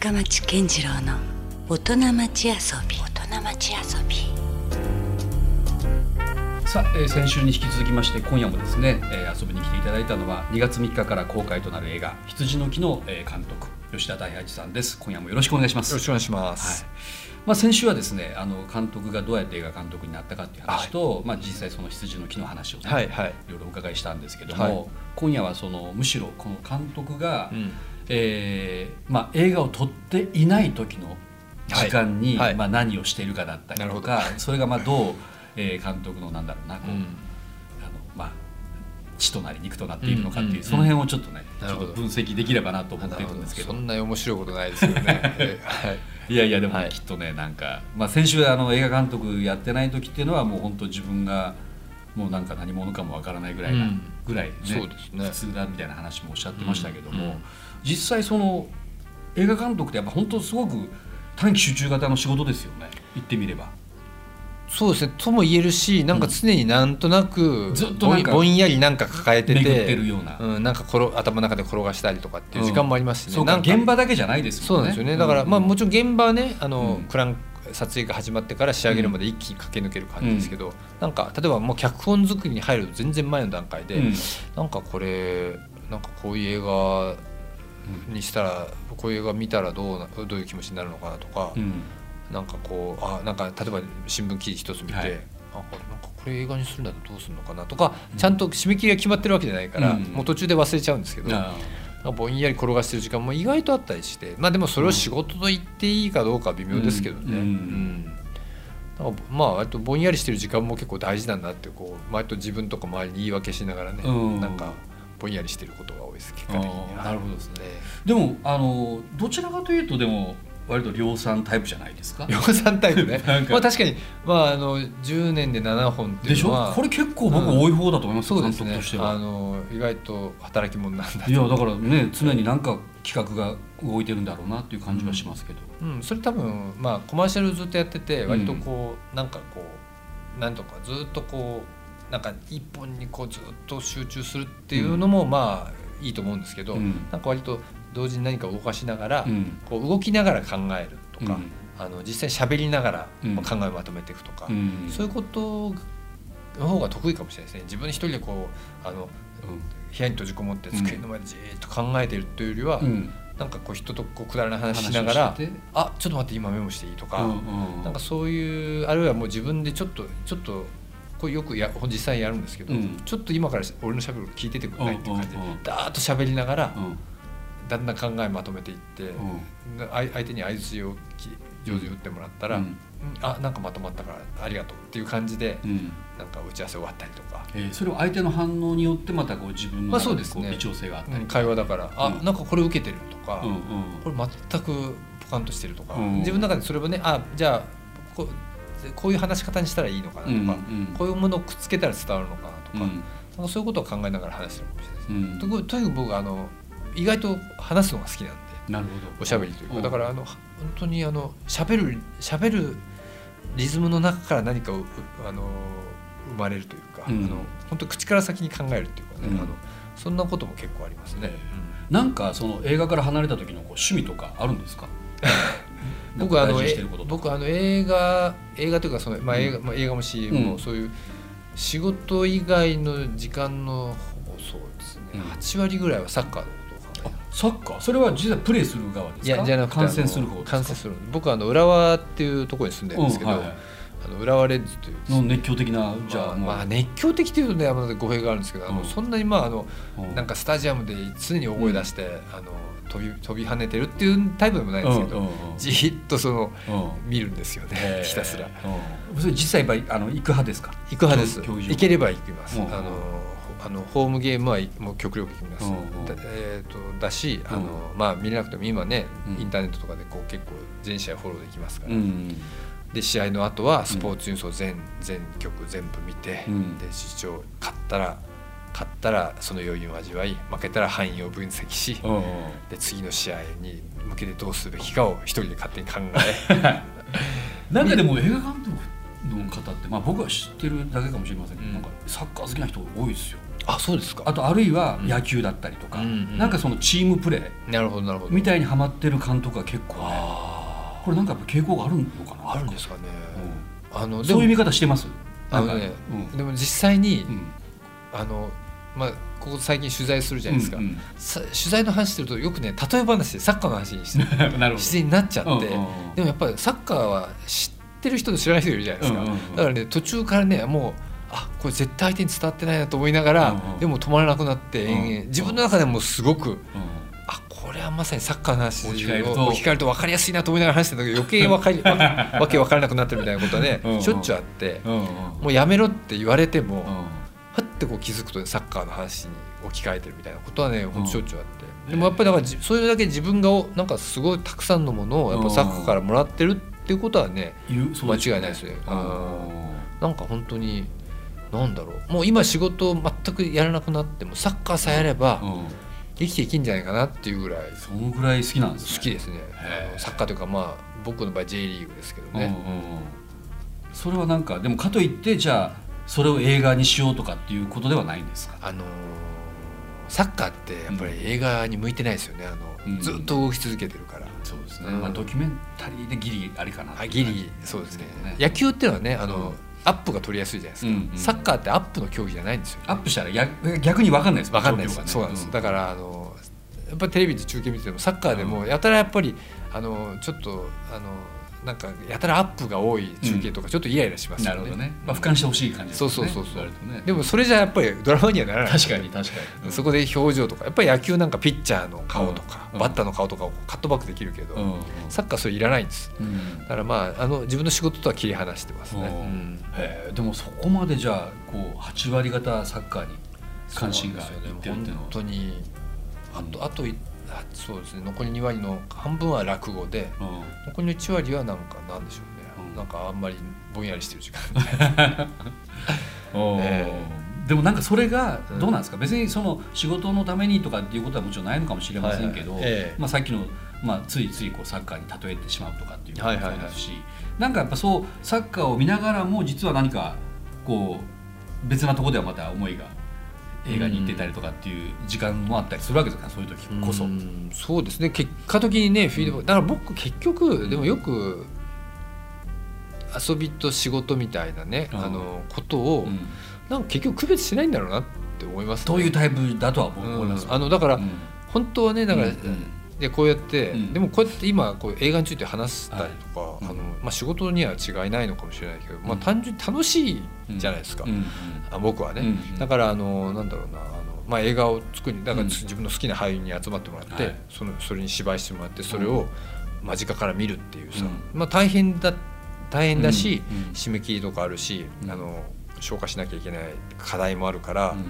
深町健次郎の大人町遊び。大人町遊び。さあ、えー先週に引き続きまして今夜もですね、えー遊びに来ていただいたのは2月3日から公開となる映画「羊の木」の、えー監督吉田大八さんです。今夜もよろしくお願いします。よろしくお願いします。はい。まあ、先週はですねあの監督がどうやって映画監督になったかっていう話と、まあ、実際その羊の木の話をね、はいはい。いろいろお伺いしたんですけども、はい。今夜はそのむしろこの監督が、うんえーまあ、映画を撮っていない時の時間に、はい。はいまあ、何をしているかだったりとかそれがまあどう、えー監督のなんだろうなこう、うん。あのまあ、血となり肉となっているのかっていう、うんうんうん。その辺をちょっとねちょっと分析できればなと思ってなるんですけど。そんなに面白いことないですよね。え はい。いやいやでもはい。きっとねなんか、まあ、先週あの映画監督やってない時っていうのはもう本当自分がもうなんか何者かもわからないぐらいな、うん。ぐらいねそうですね。普通だみたいな話もおっしゃってましたけども、うんうん実際その映画監督ってやっぱ本当すごく短期集中型の仕事ですよね言ってみれば。そうですね。とも言えるし、なんか常になんとなく、ずっとぼんやりなんか抱えてて、てるようなうん、なんか転頭の中で転がしたりとかっていう時間もありますしね。そうかなんか現場だけじゃないですもねそうんなんですよね。だから、まあもちろん現場はね、あの、うんクラン撮影が始まってから仕上げるまで一気に駆け抜ける感じですけど、なんか例えばもう脚本作りに入ると全然前の段階で、うんなんかこれなんかこういう映画にしたらこういう映画見たらどうなどういう気持ちになるのかなとか、うん。なんかこうあなんか例えば新聞記事一つ見て、はい。あこれなんかこれ映画にするんだとどうするのかなとか、ちゃんと締め切りが決まってるわけじゃないから、うん。もう途中で忘れちゃうんですけど、ぼんやり転がしてる時間も意外とあったりしてまあでもそれを仕事と言っていいかどうかは微妙ですけどね。うん。うん。うんなんかまあ割とぼんやりしてる時間も結構大事なんだってこう割と自分とか周りに言い訳しながらね、うん。なんかぼんやりしてることが多いです結果的になるほどですね。ねでもあのどちらかというとでも割と量産タイプじゃないですか？量産タイプね。まあ確かにまああの10年で7本ってでしょいうのはこれ結構僕うん。多い方だと思います、監そうですね。督としては。あの意外と働き者なんだと。いやだからね常になんか企画が動いてるんだろうなっていう感じはしますけど。うん、それ多分まあコマーシャルずっとやってて割とこう、なんかこうなんとかずっとこうなんか一本にこうずっと集中するっていうのもまあいいと思うんですけど、うん。なんか割と同時に何か動かしながら、うん。こう動きながら考えるとか、うん。あの実際喋りながら考えをまとめていくとか、うん。そういうことの方が得意かもしれないですね。自分一人でこうあの部屋に閉じこもって机の前でじーっと考えてるというよりは、うん。なんかこう人とこうくだらない話しながらあちょっと待って今メモしていいとか、うんうん。なんかそういうあるいはもう自分でちょっとちょっとこれよくや実際やるんですけど、うん。ちょっと今から俺のしゃべる聞いててくれないっていう感じで、ダーッと喋りながら、うん。だんだん考えまとめていって、相相手に相づちをき上手に打ってもらったら、うん。うんあなんかまとまったからありがとうっていう感じで、うん。なんか打ち合わせ終わったりとか、えーそれを相手の反応によってまたこう自分のまあ中でそうですね。こう微調整があったり。会話だから、あうん。なんかこれ受けてるとか、うんうん。これ全くポカンとしてるとか、うん自分の中でそれをねあじゃあここういう話し方にしたらいいのかなとか、うんうん。こういうものをくっつけたら伝わるのかなとか,、うん。そういうことを考えながら話してるかもしれないですね。うんとにかく僕あの意外と話すのが好きなんでなるほど。おしゃべりというか、ん。だからあの本当にあの喋る喋るリズムの中から何かあの生まれるというか、うん。あの本当口から先に考えるっていうかね、うん。あのそんなことも結構ありますね。なんかその映画から離れた時のこう趣味とかあるんですか？僕あの僕あの映画映画というかその、まあ映画まあ、映画も CM も、うんそういう仕事以外の時間のほぼそうですね、うん。8割ぐらいはサッカーのことを考えあサッカー？それは実はプレーする側ですか？いやじゃなくて観戦する方観戦する僕はあの浦和っていうところに住んでるんですけど、うんはいはい。あの浦和レッズというの熱狂的なじゃあ、まあ、熱狂的というとね山田語弊があるんですけど、あのうん。そんなにまああのうん。なんかスタジアムで常に大声出して、あの飛び飛び跳ねてるっていうタイプでもないんですけど、うんうんうん。じーっとそのうん。見るんですよね、えー。ひたすら。うん。それ実際やっぱりあの行く派ですか？行く派です。行ければ行きます、うん。あのあのホームゲームはもう極力行きます、うんうん。だえー、とだしあの、うんまあ、見れなくても今ね、うん。インターネットとかでこう結構全試合フォローできますから、うん。で試合の後はスポーツニュースを全,、全曲全部見て、うん。で視聴勝ったら勝ったらその余韻を味わい負けたら範囲を分析し、うんうん。で次の試合に向けてどうすべきかを一人で勝手に考え。なんかでも映画監督の方って、まあ、僕は知ってるだけかもしれませんけど、うん。なんかサッカー好きな人多いですよ。あそうですか。あとあるいは野球だったりとか、うんうん。なんかそのチームプレーなるほどなるほど。みたいにハマってる監督が結構ねあこれなんかやっぱ傾向があるのかな。あるんですかね、あのうん、でもそういう見方してます？あのね、うん。でも実際に、うんあのまあここ最近取材するじゃないですか、うんさ取材の話してるとよくね例え話でサッカーの話にして 自然になっちゃって、うんうんうん。でもやっぱりサッカーは知ってる人と知らない人いるじゃないですか、うんうんうん。だからね途中からねもうあこれ絶対相手に伝わってないなと思いながら、うんうん。でも止まらなくなって、うん延々自分の中でもすごく、うんあこれはまさにサッカーの話を置き換えると。分かりやすいなと思いながら話してたんだけど余計分かり わわけ分からなくなってるみたいなことはねうんうん。しょっちゅうあってうんうん。もうやめろって言われても、うんはってこう気づくとサッカーの話に置き換えてるみたいなことはねほんとしょっちゅうあって、うん。でもやっぱりだからじそれだけ自分がおなんかすごいたくさんのものをやっぱサッカーからもらってるっていうことはね言うそうでしょう間違いないですね。うん。なんか本当になんだろう。もう今仕事を全くやらなくなってもサッカーさえやればうん。生きていけんじゃないかなっていうぐらい。そのぐらい好きなんですね。好きですね。サッカーというかまあ僕の場合 J リーグですけどね、うんうんうん。それはなんかでもかといってじゃあそれを映画にしようとかっていうことではないんですか？あのーサッカーってやっぱり映画に向いてないですよね。あの、うん。ずっと動き続けてるから。そうですね、うん。まあ、ドキュメンタリーでギリありかなあギリ。そうですね。ね野球っていうのはねあの、うん。アップが取りやすいじゃないですか、うんうんサッカーってアップの競技じゃないんですよアップしたら逆逆に分かんないです。分かんないです、ね。そうなんです、ん。だからあのやっぱりテレビで中継見ててもサッカーでもやたらやっぱりあのちょっとあのなんかやたらアップが多い中継とかちょっとイライラしますよね、なるほどね、まあ、俯瞰してほしい感じですそねうそうそうそう。ね。でもそれじゃやっぱりドラマにはならない。確かに確かに、そこで表情とかやっぱり野球なんかピッチャーの顔とか、うん。バッターの顔とかをカットバックできるけど、うん。サッカーそれいらないんです。うん。だからまああの自分の仕事とは切り離してますね、うん。うん。へえでもそこまでじゃあこう8割方サッカーに関心がいってるっていうのは。本当に。あとあとそうですね。残り2割の半分は落語でうん。残りの1割はなんかなんでしょうね、うん。なんかあんまりぼんやりしてる時間。でもなんかそれがうん。どうなんですか、別にその仕事のためにとかっていうことはもちろんないのかもしれませんけど、はいはいええ。まあ、さっきの、まあ、ついついこうサッカーに例えてしまうとかっていうこともは。いはいはい。そうですし、なんかやっぱそうサッカーを見ながらも実は何かこう別なところではまた思いが映画に行ってたりとかっていう時間もあったりするわけですからそういう時こそ。うんそうですね。結果的にねフィードバックだから僕結局でもよく遊びと仕事みたいなね、うん。あのことを、うん。なんか結局区別しないんだろうなって思います、ね、そういうタイプだとは思います。よあのだから、うん。本当はねだから、うんうんでこうやって、うん。でもこうやって今こう映画について話したりとか、はい。あのまあ、仕事には違いないのかもしれないけど、まあ、うん単純に楽しいじゃないですか、あ僕はね、うん。だからあのなんだろうなあの、まあ、映画を作りだからうん。自分の好きな俳優に集まってもらって、はい。そのそれに芝居してもらってそれを間近から見るっていうさ、うまあ、大変だ大変だし、締め切りとかあるし、うん。あの消化しなきゃいけない課題もあるから、うん。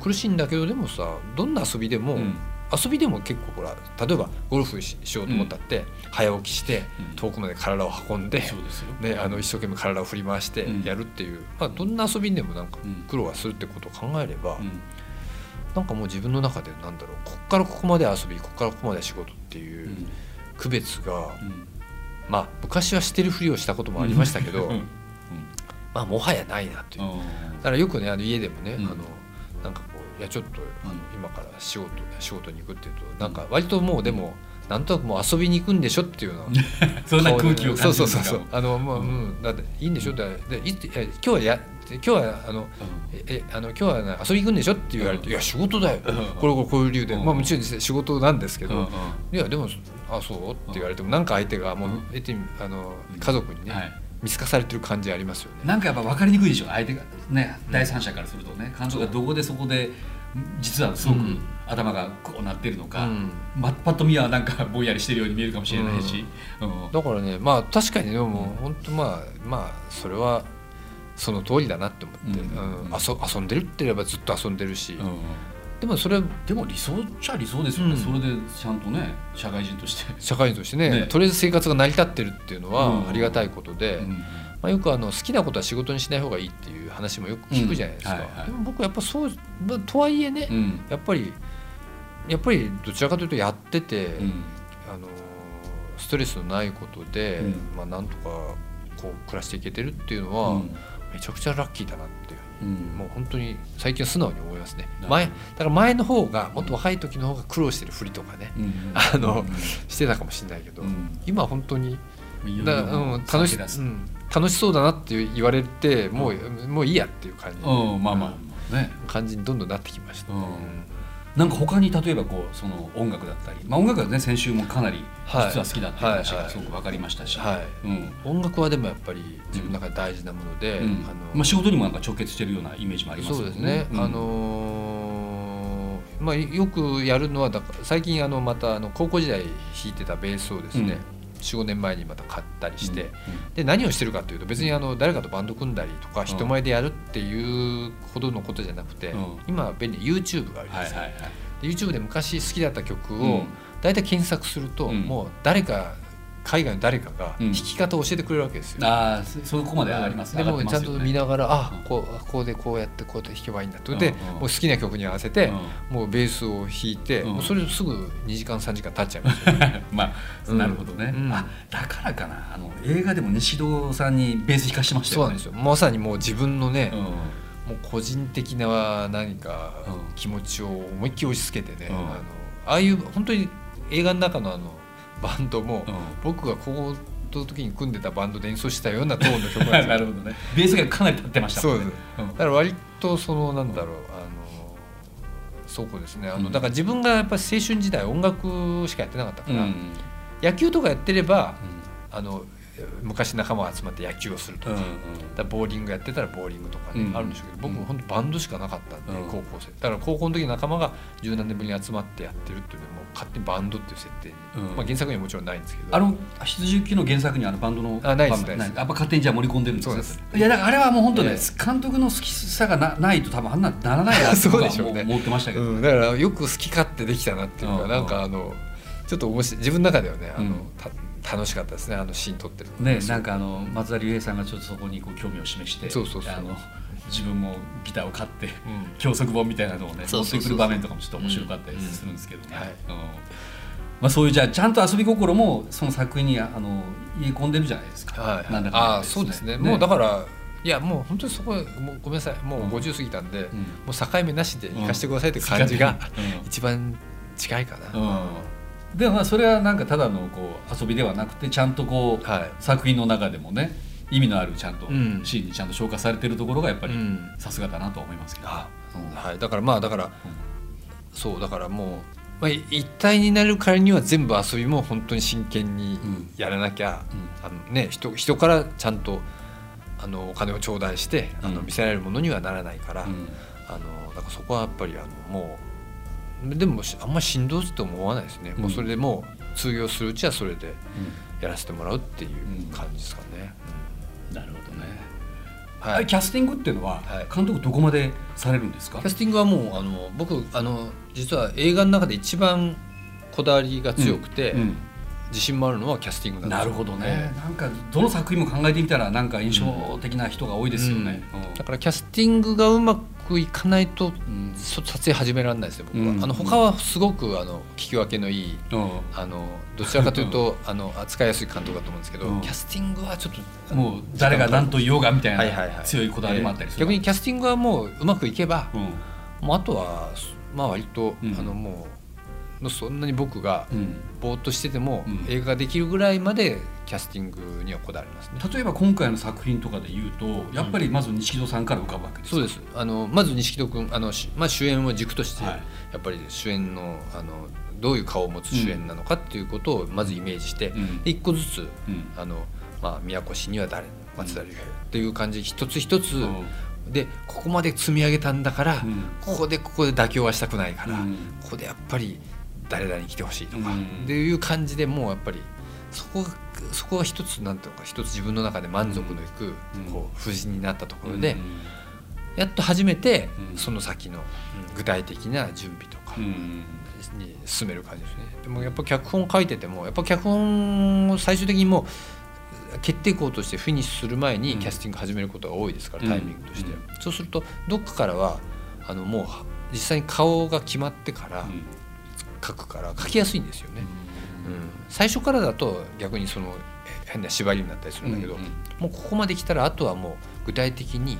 苦しいんだけどでもさどんな遊びでも、うん遊びでも結構ほら例えばゴルフししようと思ったって、早起きしてうん。遠くまで体を運んで、ね、あの一生懸命体を振り回してうん。やるっていう、まあ、どんな遊びにでもなんかうん。苦労はするってことを考えれば、うん。なんかもう自分の中でなんだろうこっからここまで遊びこっからここまで仕事っていううん。区別が、うん。まあ昔はしてるふりをしたこともありましたけど、うん。まあもはやないなという。うん。だからよくねあの家でもね、うん。あのなんかこういやちょっと今から仕事仕事に行くっていうとなんか割ともうでもなんとなくもう遊びに行くんでしょっていうのは そんな空気を感じるそうそうそうそう。あのもう、ううん。ん、だっていいんでしょ？だでい今日はや今日はあのええあの今日は、ね、遊び行くんでしょって言われて、うん。いや仕事だよ、うん。これこれこういう理由で、うん。まあもちろん仕事なんですけど、うんうん。いやでもあそう？って言われてもなんか相手がもう、うん。えてあの家族にね、はい見透かされてる感じありますよね。なんかやっぱ分かりにくいでしょ？相手がね第三者からするとね監督がどこでそこで実はすごくうん。頭がこうなってるのか、うん。まパッと見はなんかぼんやりしてるように見えるかもしれないし、うん。だからねまあ確かにでも本当まあまあそれはその通りだなって思って、うん。遊んでるって言えばずっと遊んでるし、うんでもそれはでも理想っちゃ理想ですよね、うん。それでちゃんとね社会人として、社会人としてねね。とりあえず生活が成り立ってるっていうのうん。はありがたいことで、うん。まあ、よくあの好きなことは仕事にしない方がいいっていう話もよく聞くじゃないですか、うん。はいはいでも僕はやっぱそう、まあ、とはいえね、うん。やっぱりやっぱりどちらかというとやってて、うん。あのストレスのないことで、うん。まあ、なんとかこう暮らしていけてるっていうのは、うん。めちゃくちゃラッキーだなっていううん。もう本当に最近は素直に思いますね。前だから前の方がもっと若い時の方が苦労してるふりとかね、うんあのうんしてたかもしれないけど、うん。今は本当にうん、楽し楽しそうだなって言われてもう,、もういいやっていう感じ,、うん。まあまあね。感じにどんどんなってきました、うんなんか他に例えばこうその音楽だったり、まあ、音楽はね先週もかなりはい。実は好きだっていう話がすごく分かりましたし、はい。うん。音楽はでもやっぱり自分の中で大事なもので、うん。あのまあ、仕事にもなんか直結してるようなイメージもありますよそうですね、うん。あのーまあ、よくやるのはだから最近あのまたあの高校時代弾いてたベースをですね、45年前にまた買ったりして、で何をしてるかというと別にあの誰かとバンド組んだりとか人前でやるっていうほどのことじゃなくて、うん。今は便利 YouTube があります、はいはいはい。で YouTube で昔好きだった曲をうん。大体検索すると、うん。もう誰か海外の誰かがうん。弾き方を教えてくれるわけですよ。ああそそこまであります。でもちゃんと見なながらあうん。こうここでこうやってこうやって弾けばいいんだと。で、うん。うん。もう好きな曲に合わせて、もうベースを弾いて、うん。もうそれすぐ2時間3時間経っちゃいますよ まあ、うん。なるほどね、うん。あだからかな。あの映画でも西戸さんにベース弾かしてましたそうなんですよ。まさにもう自分のね、うん。もう個人的な何かうん。気持ちを思いっきり押し付けてね、うん。あのああいう本当に映画の中のあのバンドも、うん。僕が高校の時に組んでたバンドで演奏したようなトーンの曲なんですよなるほどね。ベースがかなり立ってましたそうです、うん。だから割とそのなんだろうあのそうこうですね。あの、うん。だから自分がやっぱり青春時代音楽しかやってなかったから、うん野球とかやってればあの昔仲間が集まって野球をするとか,、ボーリングやってたらボーリングとかね、うん。あるんでしょうけど僕うん。も本当バンドしかなかったんで、うん。高校生。だから高校の時の仲間が十何年ぶりに集まってやってるっていうのも勝手にバンドっていう設定に、うん。まあ、原作にはもちろんないんですけど。あの羊行きの原作にあのバンドのあないですバンド。ないです。やっぱ勝手にじゃあ盛り込んでるんですいやだからあれはもう本当ね、え監督の好きさがなないと多分あんなならないなって そう僕はでしょうね。も思ってましたけど、うん、だからよく好き勝手できたなっていうか、うん。なんかあのちょっと面白い自分の中ではねあの、楽しかったですねあのシーン撮ってるの。ね、なんかあの松田龍平さんがちょっとそこにこう興味を示してそうそうそう。あの自分もギターを買ってうん。教則本みたいなのをね持ってくる場面とかもちょっと面白かったりするんですけどね、まあ、そういうじゃあちゃんと遊び心もその作品にあの入れ込んでるじゃないですか、はい。なんだかんだあそうですね。もうだからいやもう本当にそこはもうごめんなさい。もううん。50過ぎたんで、うん。もう境目なしで行かせてくださいって感じがうん。一番近いかな、うんでもまあそれはなんかただのこう遊びではなくてちゃんとこう、はい。作品の中でもね意味のあるちゃんとうん。シーンにちゃんと消化されてるところがやっぱりうん。さすがだなとは思いますけど、あうん。はい、だからまあだからそうだからもう、まあ、い一体になるからには全部遊びも本当に真剣にうん。やらなきゃ、うん。あのね、人人からちゃんとあのお金を頂戴してあのうん。見せられるものにはならないから、うん。あのだからそこはやっぱりあのもうでもしあんまりしんどいと思わないですね、うん。もうそれでもう通用するうちはそれでやらせてもらうっていううん感じですかね。なるほどね、うんはいキャスティングっていうのははい。監督どこまでされるんですか、キャスティングはもうあの僕あの実は映画の中で一番こだわりが強くて、うん自信もあるのはキャスティングなんですよなるほどね、なんかどの作品も考えてみたらなんか印象的な人が多いですよね、だからキャスティングがうまくいかないとうん。そ撮影始められないですよ僕は、うん。あの他はすごくあの聞き分けのいいうん。あのどちらかというとあの扱いやすい監督だと思うんですけど、うん。キャスティングはちょっともう誰が何と言おうがみたいない強いこだわりもあったりする、逆にキャスティングはもううまくいけば、うん。もうあとはまあ割と、うん。あのもうそんなに僕がうん。ぼーっとしてても、うん。映画ができるぐらいまでキャスティングにはこだわりますね。例えば今回の作品とかで言うとやっぱりまず錦戸さんから浮かぶわけですそうです。あのまず錦戸君あの、しまあ、主演を軸として、はい。やっぱり主演のあのどういう顔を持つ主演なのかっていうことをまずイメージして、うん。で一個ずつうん。あの、まあ、宮古市には誰松田龍平っていう感じ一つ一つ、うん。でここまで積み上げたんだから、うん。ここでここで妥協はしたくないから、うん。ここでやっぱり誰々に来てほしいとか、うん。っていう感じでもうやっぱりそこがそこが一つなんていうのか一つ自分の中で満足のいく、うん。こう布陣になったところで、うんやっと初めてうん。その先の具体的な準備とかうんに進める感じですね。でもやっぱ脚本書いててもやっぱ脚本を最終的にもう決定校としてフィニッシュする前にうん。キャスティング始めることが多いですから、うん。タイミングとして、うん。そうするとどっかからはあのもう実際に顔が決まってからうん書くから書きやすいんですよね。うん。最初からだと逆にその変な縛りになったりするんだけど、うんうんもうここまで来たらあとはもう具体的に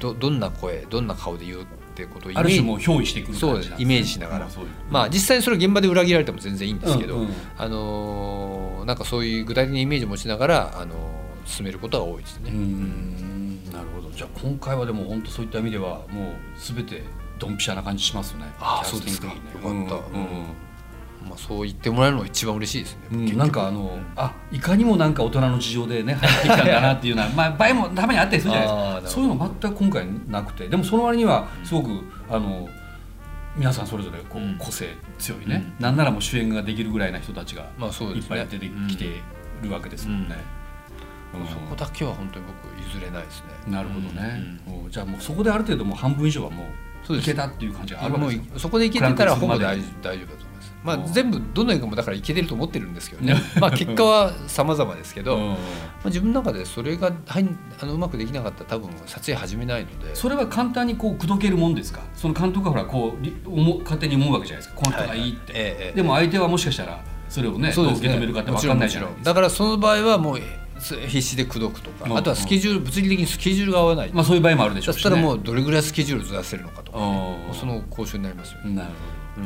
どどんな声どんな顔で言うってことをイメある種もージう憑依してくるそうイメージしながら。まあ実際にそれ現場で裏切られても全然いいんですけど、うんうん。あのーなんかそういう具体的なイメージを持ちながら、あのー進めることが多いですね。うん。なるほど。じゃあ今回はでも本当そういった意味ではもう全てドンピシャな感じしますね。ああそうですか。よかった。うん。まあ、そう言ってもらえるのが一番嬉しいですね。なんかあのあいかにもなんか大人の事情でね入ってきたんだなっていうようなまあ場合もたまにあったりするじゃないですか。そういうの全く今回なくて。でもその割にはすごくあの皆さんそれぞれこうん。う個性強いね、なんならもう主演ができるぐらいな人たちがまあそうですね。いっぱい出てきてるわけですもんね。うん。そこだけは本当に僕譲れないですね。なるほどね、じゃあもうそこである程度もう半分以上はもそうです。ういけたっていう感じがあるわけですよ。そこでいけてたらほぼ大丈夫だと思います。まあうん。全部どの映画もだからいけてると思ってるんですけどね。まあ結果は様々ですけど、まうん。あ自分の中でそれがはいあのうまくできなかったら多分撮影始めないので。それは簡単にこう口説けるもんですか？その監督がほらこう勝手に思うわけじゃないですか。この人がいいって、でも相手はもしかしたらそれをねどう受け止めるかって分かんないじゃないですか。だからその場合はもうす必死で口説くとか、うん。あとはスケジュール物理的にスケジュールが合わない、まあそういう場合もあるでしょそうしし、ね、たらもうどれぐらいスケジュールずらせるのかとか、ね、その交渉になりますよね。なるうん。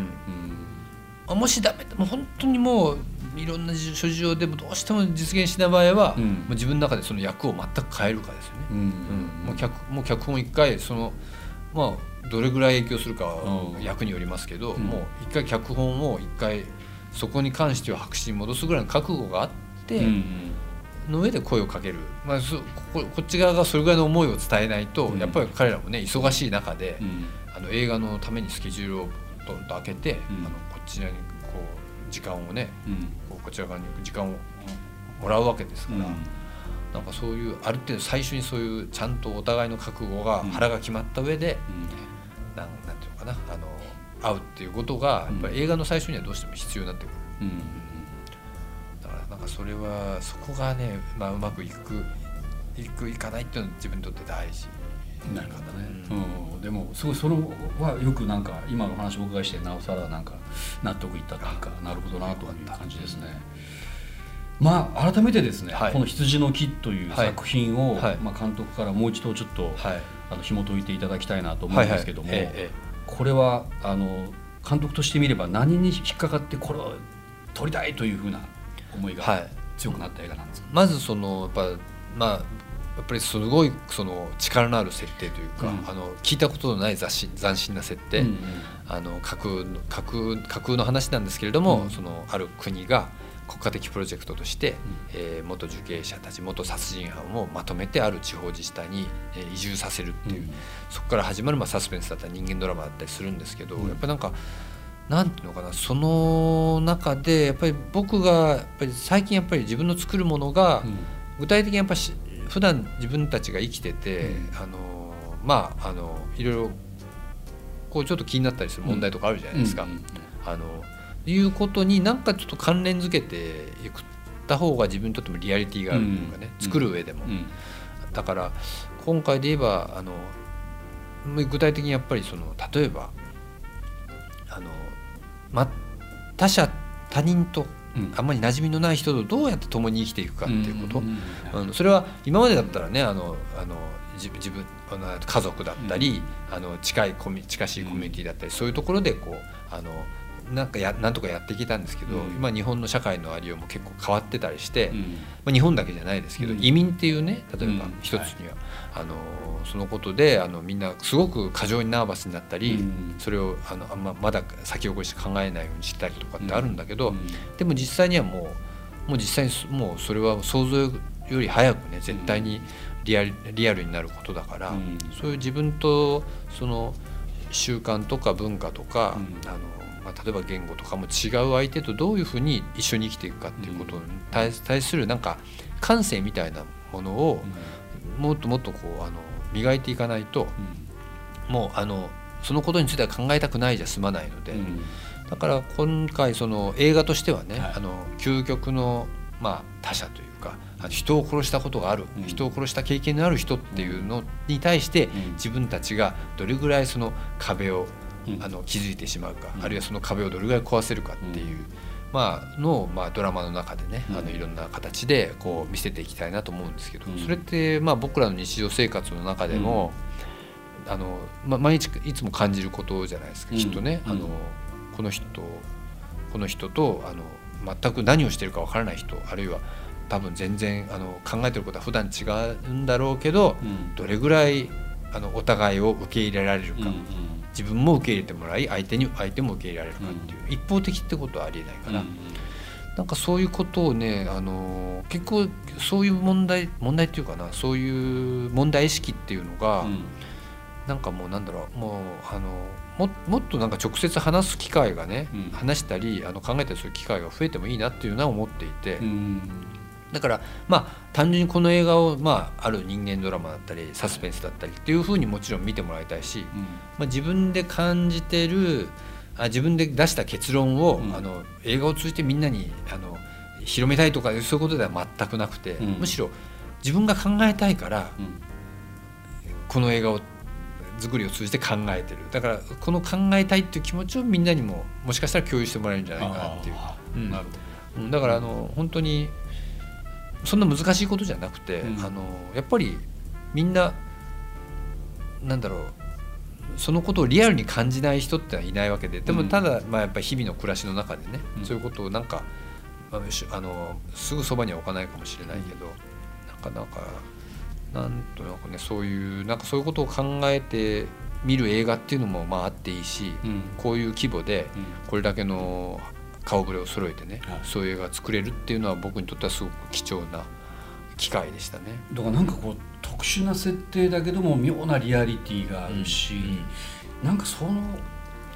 ほど、あもしダメだもう本当にもういろんな諸事情でもどうしても実現しない場合は、うん。もう自分の中でその役を全く変えるかですよね。うん。うん。うんもう脚もう脚本一回そのまあどれぐらい影響するかはうん。役によりますけど、うん。もう一回脚本を一回そこに関しては白紙に戻すぐらいの覚悟があって、うんの上で声をかける、まあ、そこここっち側がそれぐらいの思いを伝えないと、うん。やっぱり彼らもね忙しい中で、うん。あの映画のためにスケジュールをどんと開けて、うん。あのこちらにこう時間をねうん。こうこちら側に時間をもらうわけですから、うん。なんかそういうある程度最初にそういうちゃんとお互いの覚悟がうん。腹が決まった上で、なんなんていうのかなあの会うっていうことがやっぱり映画の最初にはどうしても必要になってくる。うん。だかそれはそこがね、まあ、うまくいくいくいかないっていうのは自分にとって大事。なるほどね、うん、でもすごいそれはよくなんか今の話をお伺いしてなおさらなんか納得いったというかなるほどなという感じですね。まあ改めてですね、はい。この「羊の木」というはい。作品を、はい。まあ、監督からもう一度ちょっと、はい。あの紐解いていただきたいなと思うんですけども、はい。はい。ええこれはあの監督としてみれば何に引っかかってこれを撮りたいというふうな思いがはい。強くなった映画なんですか、まずそのやっぱまあやっぱりすごいその力のある設定というか、うん。あの聞いたことのない斬新斬新な設定、うんうん。あの架空の架空架空の話なんですけれども、うん。そのある国が国家的プロジェクトとして、えー元受刑者たち元殺人犯をまとめてある地方自治体に、えー移住させるっていう、うん。そこから始まるまあサスペンスだったり人間ドラマだったりするんですけど、うん。やっぱなんかなんていうのかなその中でやっぱり僕がやっぱり最近やっぱり自分の作るものが、うん。具体的にやっぱし普段自分たちが生きてて、うん。あのまああのいろいろこうちょっと気になったりする問題とかあるじゃないですか。あのいうことになんかちょっと関連づけていくった方が自分にとってもリアリティがあるというかね、うん作る上でも、うん。だから今回で言えばあの具体的にやっぱりその例えばあの、ま、他者他人とうん。あんまり馴染みのない人とどうやって共に生きていくかっていうこと、んんそれは今までだったらねあのあの自自分あの家族だったり、あの近いコミ近しいコミュニティだったり、そういうところでこうあのなんかやなんとかやってきたんですけど、うん。今日本の社会のありようも結構変わってたりして、うん。まあ、日本だけじゃないですけど、うん。移民っていうね例えばうん。一つには、あのそのことであのみんなすごく過剰にナーバスになったり、うん。それをあのあんままだ先送りして考えないようにしたりとかってあるんだけど、うん。でも実際にはもうもう実際にそもうそれは想像より早くね絶対にリアルリアルになることだから、うん。そういう自分とその習慣とか文化とか、うん。あのまあ、例えば言語とかも違う相手とどういうふうに一緒に生きていくかっていうことに対対するなんか感性みたいなものをもっともっとこうあの磨いていかないともうあのそのことについては考えたくないじゃ済まないので。うん。だから今回その映画としてはね、はい。あの究極のまあ他者というか人を殺したことがある、うん。人を殺した経験のある人っていうのに対してうん。自分たちがどれぐらいその壁をうんあの築いてしまうか、うん。あるいはその壁をどれぐらい壊せるかっていうまあのまあドラマの中でね、うん。あのいろんな形でこう見せていきたいなと思うんですけど、うん。それってまあ僕らの日常生活の中でも、あのま毎日いつも感じることじゃないですか、うん。きっとね、うん。あのこの人この人とあの全く何をしてるかわからない人あるいは多分全然あの考えてることは普段違うんだろうけどうん。どれぐらいあのお互いを受け入れられるか、うん自分も受け入れてもらい相手に相手も受け入れられるかっていう、一方的ってことはありえないから、なんかそういうことをねあの結構そういう問題問題っていうかなそういう問題意識っていうのが、うん。なんかもうなんだろうもうあのももっとなんか直接話す機会がね、うん。話したりあの考えたりする機会が増えてもいいなっていうのは思っていて、うんだからまあ単純にこの映画を、まあ、ある人間ドラマだったりサスペンスだったりっていうふうにもちろん見てもらいたいし、まあ、自分で感じてるあ自分で出した結論を、うん。あの映画を通じてみんなにあの広めたいとかそういうことでは全くなくて、うん。むしろ自分が考えたいからうん。この映画を作りを通じて考えてる。だからこの考えたいっていう気持ちをみんなにももしかしたら共有してもらえるんじゃないかなっていう。うん。だからあの本当にそんな難しいことじゃなくて、うん。あのやっぱりみんななんだろうそのことをリアルに感じない人ってのはいないわけででもうん。ただ、まあ、やっぱり日々の暮らしの中でね、うん。そういうことをなんか、まあのすぐそばには置かないかもしれないけど、なかなかなんとなくねそういうなんかそういうことを考えて見る映画っていうのもまああっていいし、どうん。こういう規模でうん。これだけの顔ぶれを揃えてね、はい。そういう映画が作れるっていうのは僕にとってはすごく貴重な機会でしたね。だからなんかこう特殊な設定だけども妙なリアリティがあるし、なんかその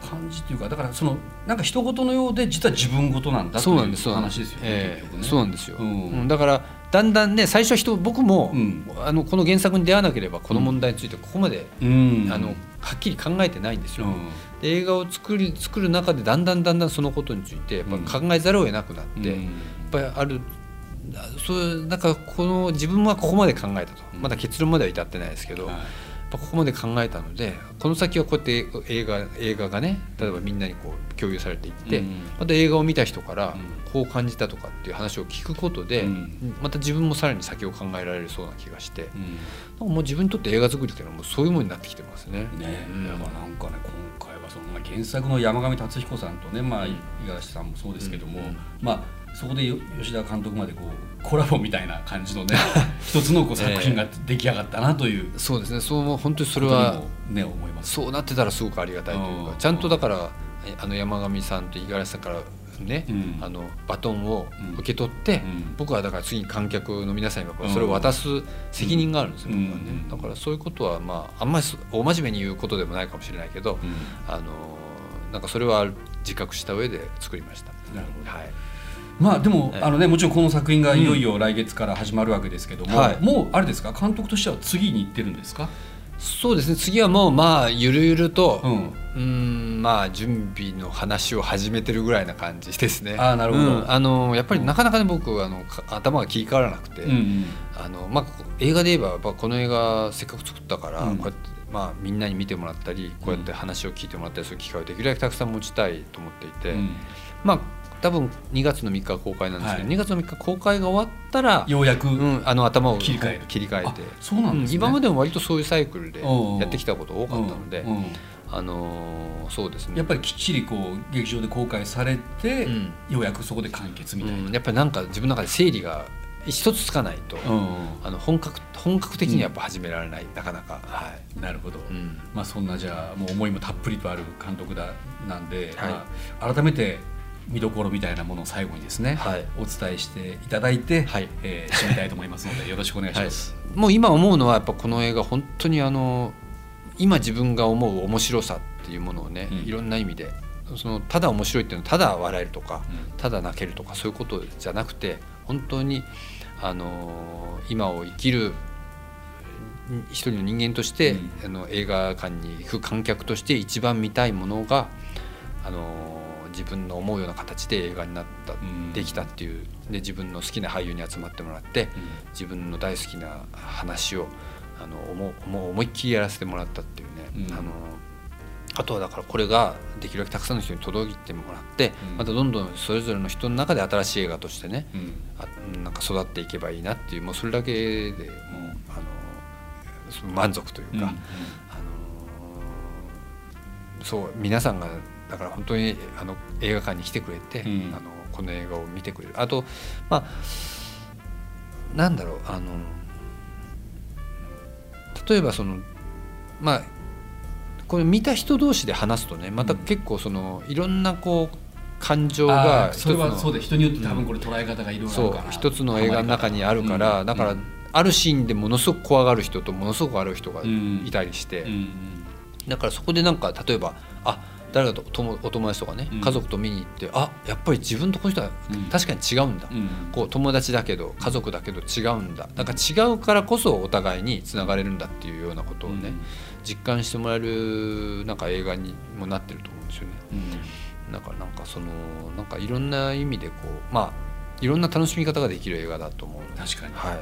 感じっていうかだからそのなんか人事のようで実は自分事なんだというそうなんですそうなん話ですよね、えそうなんですよ、うん。うんだからだんだんね最初は人僕も、うん。あのこの原作に出会わなければこの問題についてここまで、うん。あのはっきり考えてないんですよ。うん。で映画を作り作る中でだんだんだんだんそのことについてやっぱ考えざるを得なくなって、うん。やっぱりあるあそういうなんかこの自分はここまで考えたと、うん。まだ結論までは至ってないですけど、はいここまで考えたのでこの先はこうやって映画映画がね例えばみんなにこう共有されていって、うん。また映画を見た人からうん。こう感じたとかっていう話を聞くことで、うん。また自分もさらに先を考えられるそうな気がして、うん。もう自分にとって映画作りっていうのはもうそういうものになってきてますね。ね。うん。だからなんかね今回はその、まあ、原作の山上達彦さんとね、まあ、うん。五十嵐さんもそうですけども、うんまあそこでよ吉田監督までこうコラボみたいな感じのね 一つのこう作品が出来上がったなという。そうですね。そう本当にそそれはね思います。そうなってたらすごくありがたいというかうん。ちゃんとだからえあの山上さんと五十嵐さんからね、うん。あのバトンをうん受け取って、うん。僕はだから次に観客の皆さんにそれを渡す責任があるんですよ、うん。僕はね。うん。だからそういうことはまああんまりそ大真面目に言うことでもないかもしれないけど、うんあのなんかそれは自覚した上で作りました。なるほど。はい。まあでも、ええ。あのねもちろんこの作品がいよいよ来月から始まるわけですけども、はい。もうあれですか？監督としては次に行ってるんですか？そうですね。次はもうまあゆるゆると、うん。うーんまあ準備の話を始めてるぐらいな感じですね。あーなるほど。うん。あのやっぱりなかなかね僕あのか頭が切り替わらなくて、うん。あのまあこ映画で言えばやっぱこの映画せっかく作ったから、うん。こうやってまあみんなに見てもらったりこうやって話を聞いてもらったりする機会をできるだけたくさん持ちたいと思っていて、うん。まあ多分2月の3日公開なんですけど、はい。2月の3日公開が終わったら、ようやく、うん、あの頭を切り替える。切り替えて。あそうなんですね。今までも割とそういうサイクルでうんやってきたこと多かったので、あのーそうですね。やっぱりきっちりこう劇場で公開されて、うん。ようやくそこで完結みたいな。うん。やっぱりなんか自分の中で整理が一つつかないと、うんあの本格本格的にはやっぱ始められない、なかなか。はい、なるほど、うん。まあそんなじゃあもう思いもたっぷりとある監督だなんで、はい。まあ、改めて見どころみたいなものを最後にですね、はい。お伝えしていただいて、はい。えー締めたいと思いますのでよろしくお願いします。もう今思うのはやっぱこの映画本当にあの今自分が思う面白さっていうものをね、うん。いろんな意味でそのただ面白いっていうのはただ笑えるとか、うん。ただ泣けるとかそういうことじゃなくて本当にあの今を生きるん一人の人間として、うん。あの映画館に行く観客として一番見たいものがあの自分の思うような形で映画になった、んできたっていうで自分の好きな俳優に集まってもらって自分の大好きな話をあの思思思いっきりやらせてもらったっていうね、うん。あのあとはだからこれができるだけたくさんの人に届いてもらって、うん。またどんどんそれぞれの人の中で新しい映画としてね、うん。あなんか育っていけばいいなっていうもうそれだけでもう、あの満足というか、うん。あのそう皆さんがだから本当にあの映画館に来てくれて、うん。あのこの映画を見てくれる。あとまあなんだろうあの例えばそのまあこれ見た人同士で話すとねまた結構そのいろんなこう感情あがーそれはそうで人によって多分これ捉え方がいろいろあるから。一つの映画の中にあるから、うん。だから、うん。あるシーンでものすごく怖がる人とものすごく悪い人がうん。いたりして、うんだからそこでなんか例えばあ誰かと友お友達とかね、うん。家族と見に行ってあやっぱり自分とこの人はうん。確かに違うんだ、うん。こう友達だけど家族だけど違うんだ。だから違うからこそお互いにつながれるんだっていうようなことをね、うん。実感してもらえるなんか映画にもなってると思うんですよね。うん。だからなんかそのなんかいろんな意味でこうまあいろんな楽しみ方ができる映画だと思う確かに。はい。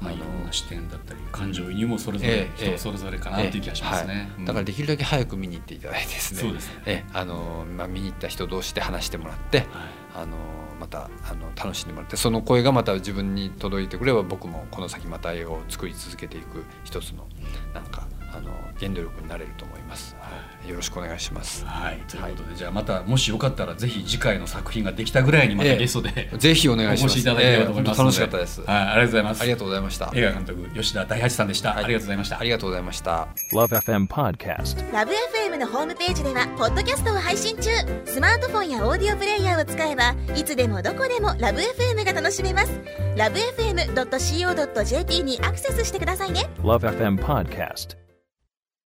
まあ、いろんな視点だったり感情移入もそれぞれええ人それぞれかなっていう気がしますね、はい。だからできるだけ早く見に行っていただいてですね。そうですね。ええ。あのまあ、見に行った人同士で話してもらってはい。あのまたあの楽しんでもらってその声がまた自分に届いてくれば僕もこの先また映画を作り続けていく一つのなんかあの原動力になれると思います、はい、よろしくお願いします。はい、ということで、じゃあまたもしよかったらぜひ次回の作品ができたぐらいにまたええゲストで、ぜひお願いします。お越しいただければと思いますええ。本当楽しかったです、はい、ありがとうございます。ありがとうございました。映画監督吉田大八さんでした、はい。ありがとうございました。ありがとうございました。Love FM Podcast. ラブ f m のホームページではポッドキャストを配信中。スマートフォンやオーディオプレイヤーを使えばいつでもどこでもラブ f m が楽しめます。ラブ FM.co.jp にアクセスしてくださいね。Love FM Podcast.